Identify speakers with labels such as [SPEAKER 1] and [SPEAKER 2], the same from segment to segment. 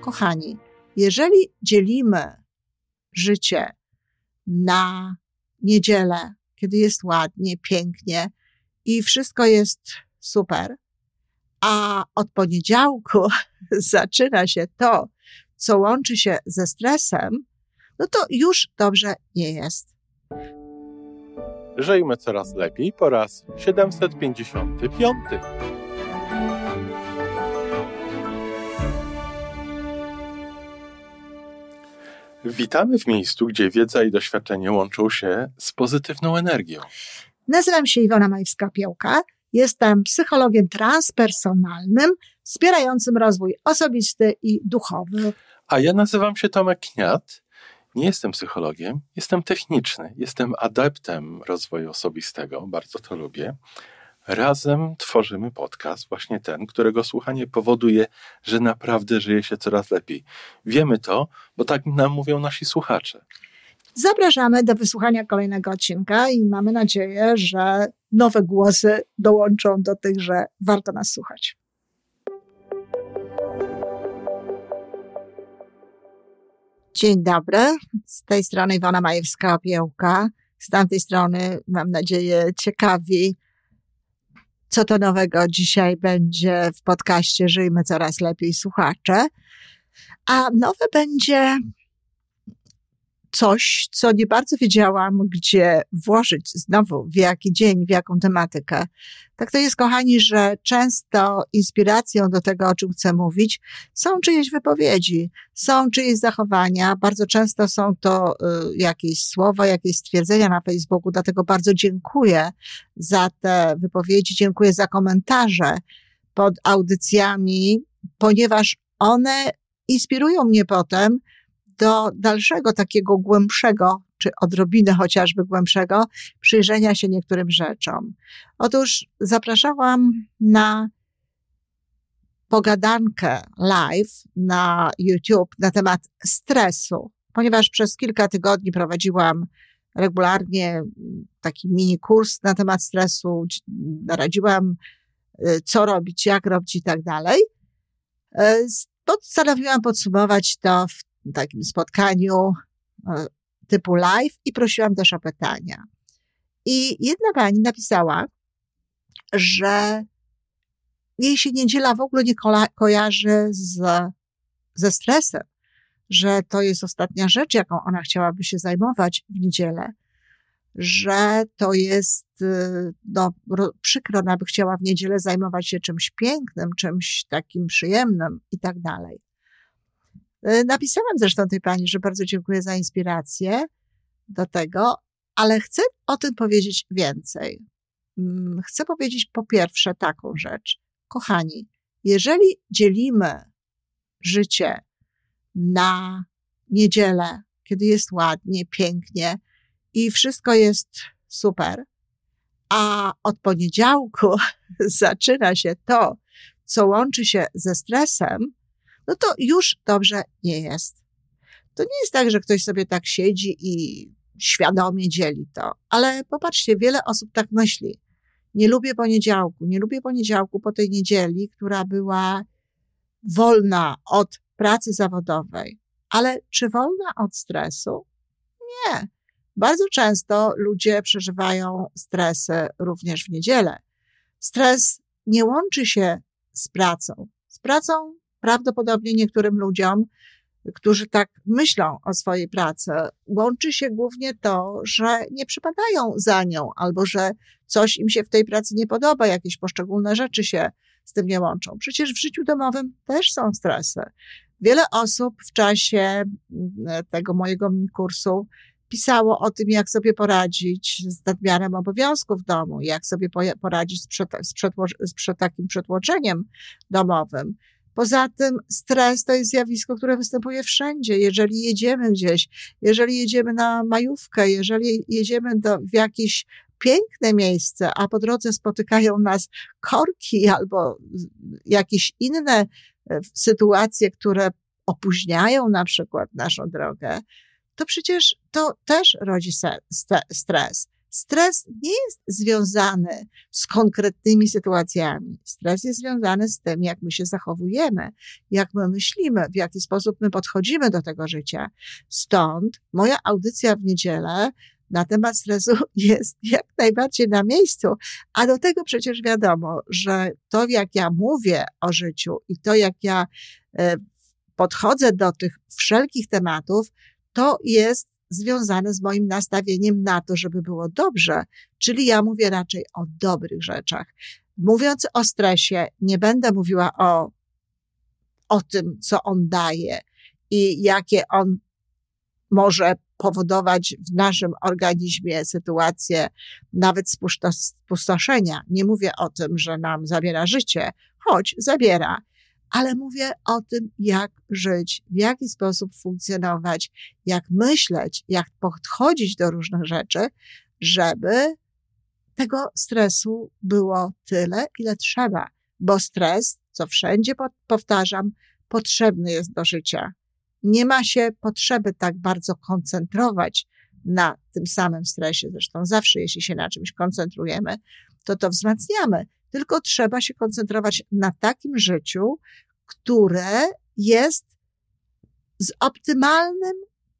[SPEAKER 1] Kochani, jeżeli dzielimy życie na niedzielę, kiedy jest ładnie, pięknie i wszystko jest super, a od poniedziałku zaczyna się to, co łączy się ze stresem, no to już dobrze nie jest.
[SPEAKER 2] Żyjmy coraz lepiej po raz 755. Witamy w miejscu, gdzie wiedza i doświadczenie łączą się z pozytywną energią.
[SPEAKER 1] Nazywam się Iwona Majwska-Piołka. Jestem psychologiem transpersonalnym, wspierającym rozwój osobisty i duchowy.
[SPEAKER 2] A ja nazywam się Tomek Kniat. Nie jestem psychologiem, jestem techniczny, jestem adeptem rozwoju osobistego, bardzo to lubię. Razem tworzymy podcast, właśnie ten, którego słuchanie powoduje, że naprawdę żyje się coraz lepiej. Wiemy to, bo tak nam mówią nasi słuchacze.
[SPEAKER 1] Zapraszamy do wysłuchania kolejnego odcinka i mamy nadzieję, że nowe głosy dołączą do tych, że warto nas słuchać. Dzień dobry, z tej strony Iwona Majewska-Opiełka, z tamtej strony mam nadzieję ciekawi, co to nowego dzisiaj będzie w podcaście Żyjmy Coraz Lepiej Słuchacze. A nowe będzie coś, co nie bardzo wiedziałam, gdzie włożyć znowu, w jaki dzień, w jaką tematykę. Tak to jest, kochani, że często inspiracją do tego, o czym chcę mówić, są czyjeś wypowiedzi, są czyjeś zachowania. Bardzo często są to y, jakieś słowa, jakieś stwierdzenia na Facebooku. Dlatego bardzo dziękuję za te wypowiedzi, dziękuję za komentarze pod audycjami, ponieważ one inspirują mnie potem, do dalszego takiego głębszego, czy odrobinę chociażby głębszego przyjrzenia się niektórym rzeczom. Otóż zapraszałam na pogadankę live na YouTube na temat stresu, ponieważ przez kilka tygodni prowadziłam regularnie taki mini kurs na temat stresu, naradziłam, y, co robić, jak robić i tak dalej. Y, postanowiłam podsumować to w takim spotkaniu e, typu live i prosiłam też o pytania. I jedna pani napisała, że jej się niedziela w ogóle nie ko kojarzy z, ze stresem, że to jest ostatnia rzecz, jaką ona chciałaby się zajmować w niedzielę, że to jest, y, no, przykro, ona by chciała w niedzielę zajmować się czymś pięknym, czymś takim przyjemnym i tak dalej. E, napisałam zresztą tej pani, że bardzo dziękuję za inspirację do tego, ale chcę o tym powiedzieć więcej. Mm, chcę powiedzieć po pierwsze taką rzecz. Kochani, jeżeli dzielimy życie na niedzielę, kiedy jest ładnie, pięknie i wszystko jest super, a od poniedziałku zaczyna się to, co łączy się ze stresem, no to już dobrze nie jest. To nie jest tak, że ktoś sobie tak siedzi i świadomie dzieli to, ale popatrzcie, wiele osób tak myśli. Nie lubię poniedziałku, nie lubię poniedziałku po tej niedzieli, która była wolna od pracy zawodowej. Ale czy wolna od stresu? Nie. Bardzo często ludzie przeżywają stresy również w niedzielę. Stres nie łączy się z pracą. Z pracą prawdopodobnie niektórym ludziom, którzy tak myślą o swojej pracy, łączy się głównie to, że nie przypadają za nią albo że coś im się w tej pracy nie podoba, jakieś poszczególne rzeczy się z tym nie łączą. Przecież w życiu domowym też są stresy. Wiele osób w czasie mm, tego mojego mini kursu pisało o tym, jak sobie poradzić z nadmiarem obowiązków w domu, jak sobie poradzić z, przed, z, z przed takim przetłoczeniem domowym. Poza tym stres to jest zjawisko, które występuje wszędzie. Jeżeli jedziemy gdzieś, jeżeli jedziemy na majówkę, jeżeli jedziemy do, w jakieś piękne miejsce, a po drodze spotykają nas korki albo jakieś inne e, sytuacje, które opóźniają na przykład naszą drogę, to przecież to też rodzi stres. Stres nie jest związany z konkretnymi sytuacjami. Stres jest związany z tym, jak my się zachowujemy, jak my myślimy, w jaki sposób my podchodzimy do tego życia. Stąd moja audycja w niedzielę na temat stresu jest jak najbardziej na miejscu, a do tego przecież wiadomo, że to jak ja mówię o życiu i to jak ja e, podchodzę do tych wszelkich tematów, to jest związane z moim nastawieniem na to, żeby było dobrze. Czyli ja mówię raczej o dobrych rzeczach. Mówiąc o stresie, nie będę mówiła o, o tym, co on daje i jakie on może powodować w naszym organizmie sytuacje nawet spustoszenia. Nie mówię o tym, że nam zabiera życie, choć zabiera, ale mówię o tym, jak żyć, w jaki sposób funkcjonować, jak myśleć, jak podchodzić do różnych rzeczy, żeby tego stresu było tyle, ile trzeba, bo stres, co wszędzie powtarzam, potrzebny jest do życia. Nie ma się potrzeby tak bardzo koncentrować na tym samym stresie. Zresztą zawsze, jeśli się na czymś koncentrujemy, to to wzmacniamy tylko trzeba się koncentrować na takim życiu, które jest z optymalnym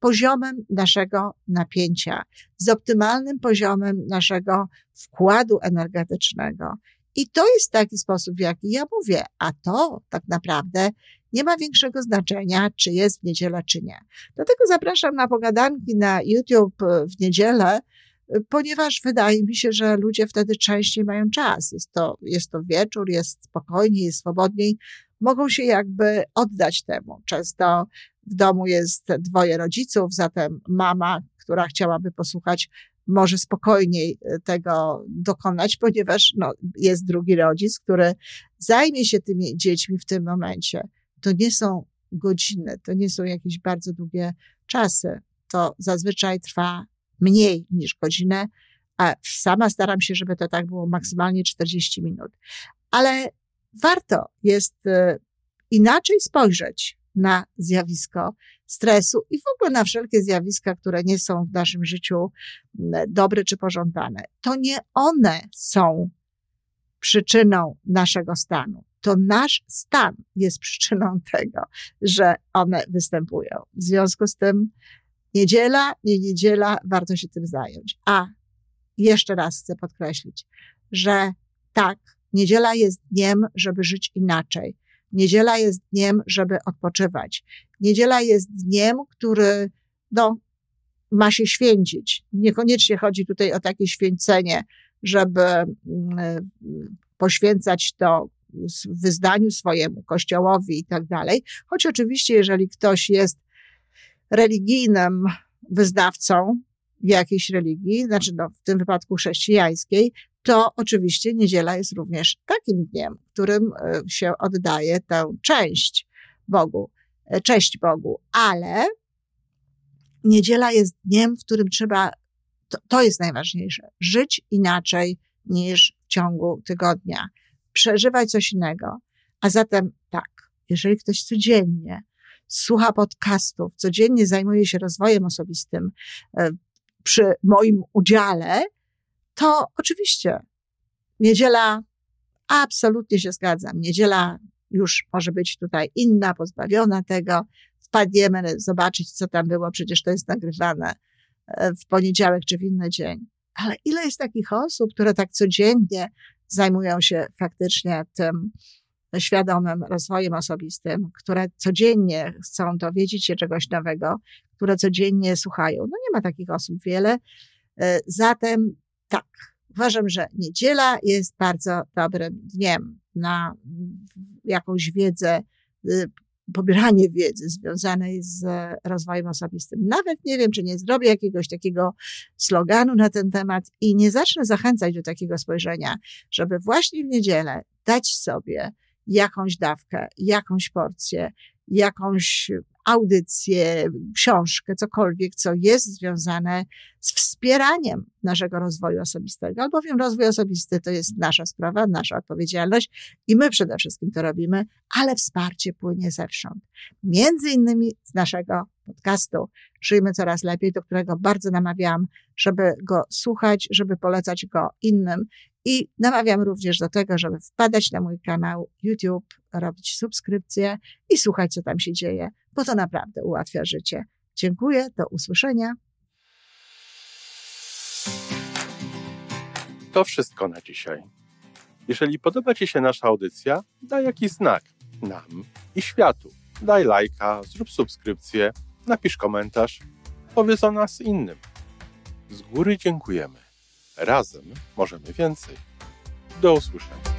[SPEAKER 1] poziomem naszego napięcia, z optymalnym poziomem naszego wkładu energetycznego. I to jest taki sposób, w jaki ja mówię, a to tak naprawdę nie ma większego znaczenia, czy jest w niedzielę, czy nie. Dlatego zapraszam na pogadanki na YouTube w niedzielę, ponieważ wydaje mi się, że ludzie wtedy częściej mają czas. Jest to, jest to wieczór, jest spokojniej, jest swobodniej, mogą się jakby oddać temu. Często w domu jest dwoje rodziców, zatem mama, która chciałaby posłuchać, może spokojniej e, tego dokonać, ponieważ no, jest drugi rodzic, który zajmie się tymi dziećmi w tym momencie. To nie są godziny, to nie są jakieś bardzo długie czasy. To zazwyczaj trwa mniej niż godzinę, a sama staram się, żeby to tak było maksymalnie 40 minut. Ale warto jest e, inaczej spojrzeć na zjawisko stresu i w ogóle na wszelkie zjawiska, które nie są w naszym życiu dobre czy pożądane. To nie one są przyczyną naszego stanu. To nasz stan jest przyczyną tego, że one występują. W związku z tym Niedziela, nie niedziela, warto się tym zająć. A jeszcze raz chcę podkreślić, że tak, niedziela jest dniem, żeby żyć inaczej. Niedziela jest dniem, żeby odpoczywać. Niedziela jest dniem, który, no, ma się święcić. Niekoniecznie chodzi tutaj o takie święcenie, żeby mm, poświęcać to wyznaniu swojemu, kościołowi i tak dalej. Choć oczywiście, jeżeli ktoś jest religijnym wyznawcą jakiejś religii, znaczy no, w tym wypadku chrześcijańskiej, to oczywiście niedziela jest również takim dniem, którym e, się oddaje tę część Bogu, e, cześć Bogu, ale niedziela jest dniem, w którym trzeba, to, to jest najważniejsze, żyć inaczej niż w ciągu tygodnia, przeżywać coś innego. A zatem tak, jeżeli ktoś codziennie słucha podcastów, codziennie zajmuje się rozwojem osobistym e, przy moim udziale, to oczywiście niedziela, absolutnie się zgadzam. Niedziela już może być tutaj inna, pozbawiona tego. Wpadniemy zobaczyć, co tam było, przecież to jest nagrywane e, w poniedziałek czy w inny dzień. Ale ile jest takich osób, które tak codziennie zajmują się faktycznie tym, świadomym rozwojem osobistym, które codziennie chcą dowiedzieć się czegoś nowego, które codziennie słuchają. No nie ma takich osób wiele. E, zatem tak, uważam, że niedziela jest bardzo dobrym dniem na jakąś wiedzę, y, pobieranie wiedzy związanej z rozwojem osobistym. Nawet nie wiem, czy nie zrobię jakiegoś takiego sloganu na ten temat i nie zacznę zachęcać do takiego spojrzenia, żeby właśnie w niedzielę dać sobie jakąś dawkę, jakąś porcję, jakąś audycję, książkę, cokolwiek, co jest związane z wspieraniem naszego rozwoju osobistego, albowiem rozwój osobisty to jest nasza sprawa, nasza odpowiedzialność i my przede wszystkim to robimy, ale wsparcie płynie zewsząd. Między innymi z naszego podcastu Żyjmy Coraz Lepiej, do którego bardzo namawiam, żeby go słuchać, żeby polecać go innym i namawiam również do tego, żeby wpadać na mój kanał YouTube, robić subskrypcję i słuchać, co tam się dzieje, bo to naprawdę ułatwia życie. Dziękuję, do usłyszenia.
[SPEAKER 2] To wszystko na dzisiaj. Jeżeli podoba Ci się nasza audycja, daj jakiś znak nam i światu. Daj lajka, zrób subskrypcję, napisz komentarz, powiedz o nas innym. Z góry dziękujemy. Razem możemy więcej. Do usłyszenia.